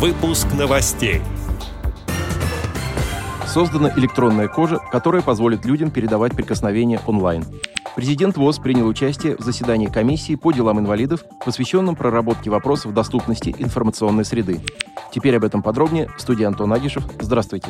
Выпуск новостей. Создана электронная кожа, которая позволит людям передавать прикосновения онлайн. Президент ВОЗ принял участие в заседании комиссии по делам инвалидов, посвященном проработке вопросов доступности информационной среды. Теперь об этом подробнее. Студия Антон Агишев. Здравствуйте.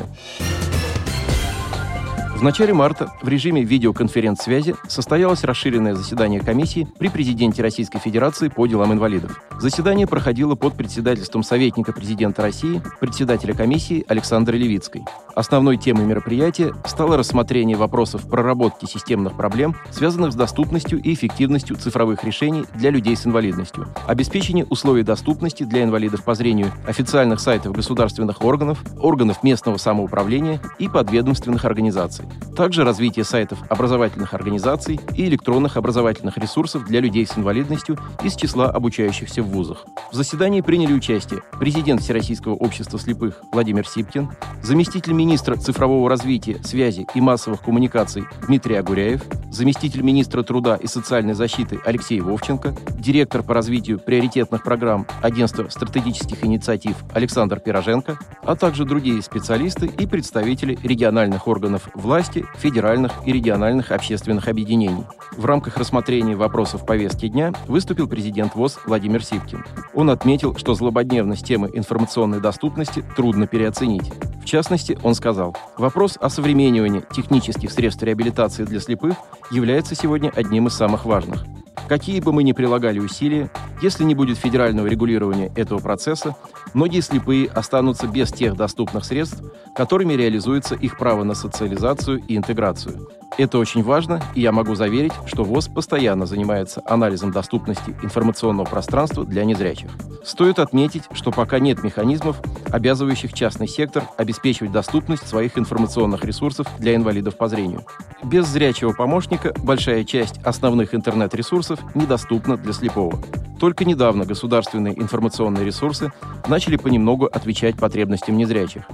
В начале марта в режиме видеоконференц-связи состоялось расширенное заседание комиссии при президенте Российской Федерации по делам инвалидов. Заседание проходило под председательством советника президента России, председателя комиссии Александра Левицкой. Основной темой мероприятия стало рассмотрение вопросов проработки системных проблем, связанных с доступностью и эффективностью цифровых решений для людей с инвалидностью, обеспечение условий доступности для инвалидов по зрению официальных сайтов государственных органов, органов местного самоуправления и подведомственных организаций. Также развитие сайтов образовательных организаций и электронных образовательных ресурсов для людей с инвалидностью из числа обучающихся в вузах. В заседании приняли участие президент Всероссийского общества слепых Владимир Сипкин, заместитель министра цифрового развития, связи и массовых коммуникаций Дмитрий Агуряев, заместитель министра труда и социальной защиты Алексей Вовченко, директор по развитию приоритетных программ Агентства стратегических инициатив Александр Пироженко, а также другие специалисты и представители региональных органов власти, федеральных и региональных общественных объединений. В рамках рассмотрения вопросов повестки дня выступил президент ВОЗ Владимир Сивкин. Он отметил, что злободневность темы информационной доступности трудно переоценить. В частности, он сказал, вопрос о современнивании технических средств реабилитации для слепых является сегодня одним из самых важных. Какие бы мы ни прилагали усилия, если не будет федерального регулирования этого процесса, многие слепые останутся без тех доступных средств, которыми реализуется их право на социализацию и интеграцию. Это очень важно, и я могу заверить, что ВОЗ постоянно занимается анализом доступности информационного пространства для незрячих. Стоит отметить, что пока нет механизмов, обязывающих частный сектор обеспечивать доступность своих информационных ресурсов для инвалидов по зрению. Без зрячего помощника большая часть основных интернет-ресурсов недоступна для слепого. Только недавно государственные информационные ресурсы начали понемногу отвечать потребностям незрячих.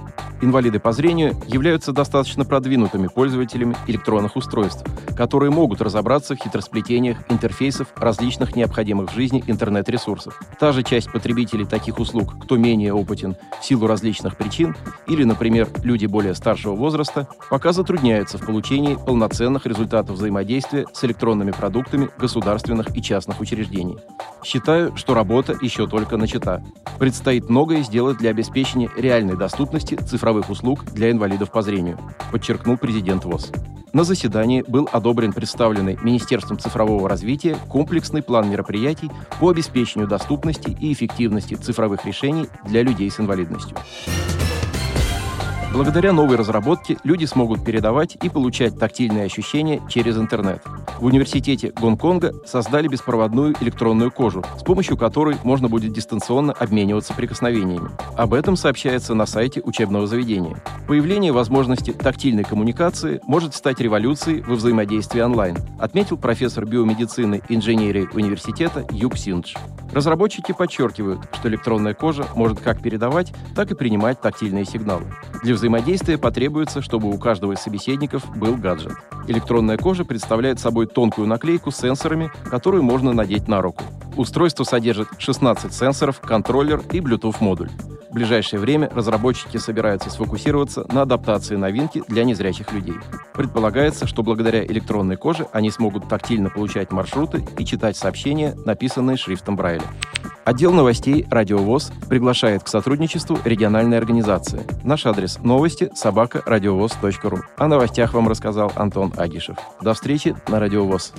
Инвалиды по зрению являются достаточно продвинутыми пользователями электронных устройств, которые могут разобраться в хитросплетениях интерфейсов различных необходимых в жизни интернет-ресурсов. Та же часть потребителей таких услуг, кто менее опытен в силу различных причин, или, например, люди более старшего возраста, пока затрудняются в получении полноценных результатов взаимодействия с электронными продуктами государственных и частных учреждений. Считаю, что работа еще только начата. Предстоит многое сделать для обеспечения реальной доступности цифровых услуг для инвалидов по зрению, подчеркнул президент ВОЗ. На заседании был одобрен представленный Министерством цифрового развития комплексный план мероприятий по обеспечению доступности и эффективности цифровых решений для людей с инвалидностью. Благодаря новой разработке люди смогут передавать и получать тактильные ощущения через интернет. В университете Гонконга создали беспроводную электронную кожу, с помощью которой можно будет дистанционно обмениваться прикосновениями. Об этом сообщается на сайте учебного заведения. Появление возможности тактильной коммуникации может стать революцией во взаимодействии онлайн, отметил профессор биомедицины и инженерии университета Юг Синдж. Разработчики подчеркивают, что электронная кожа может как передавать, так и принимать тактильные сигналы. Для взаимодействия потребуется, чтобы у каждого из собеседников был гаджет. Электронная кожа представляет собой тонкую наклейку с сенсорами, которую можно надеть на руку. Устройство содержит 16 сенсоров, контроллер и Bluetooth-модуль. В ближайшее время разработчики собираются сфокусироваться на адаптации новинки для незрячих людей. Предполагается, что благодаря электронной коже они смогут тактильно получать маршруты и читать сообщения, написанные шрифтом Брайля. Отдел новостей «Радиовоз» приглашает к сотрудничеству региональной организации. Наш адрес – новости собака радиовоз.ру. О новостях вам рассказал Антон Агишев. До встречи на «Радиовоз».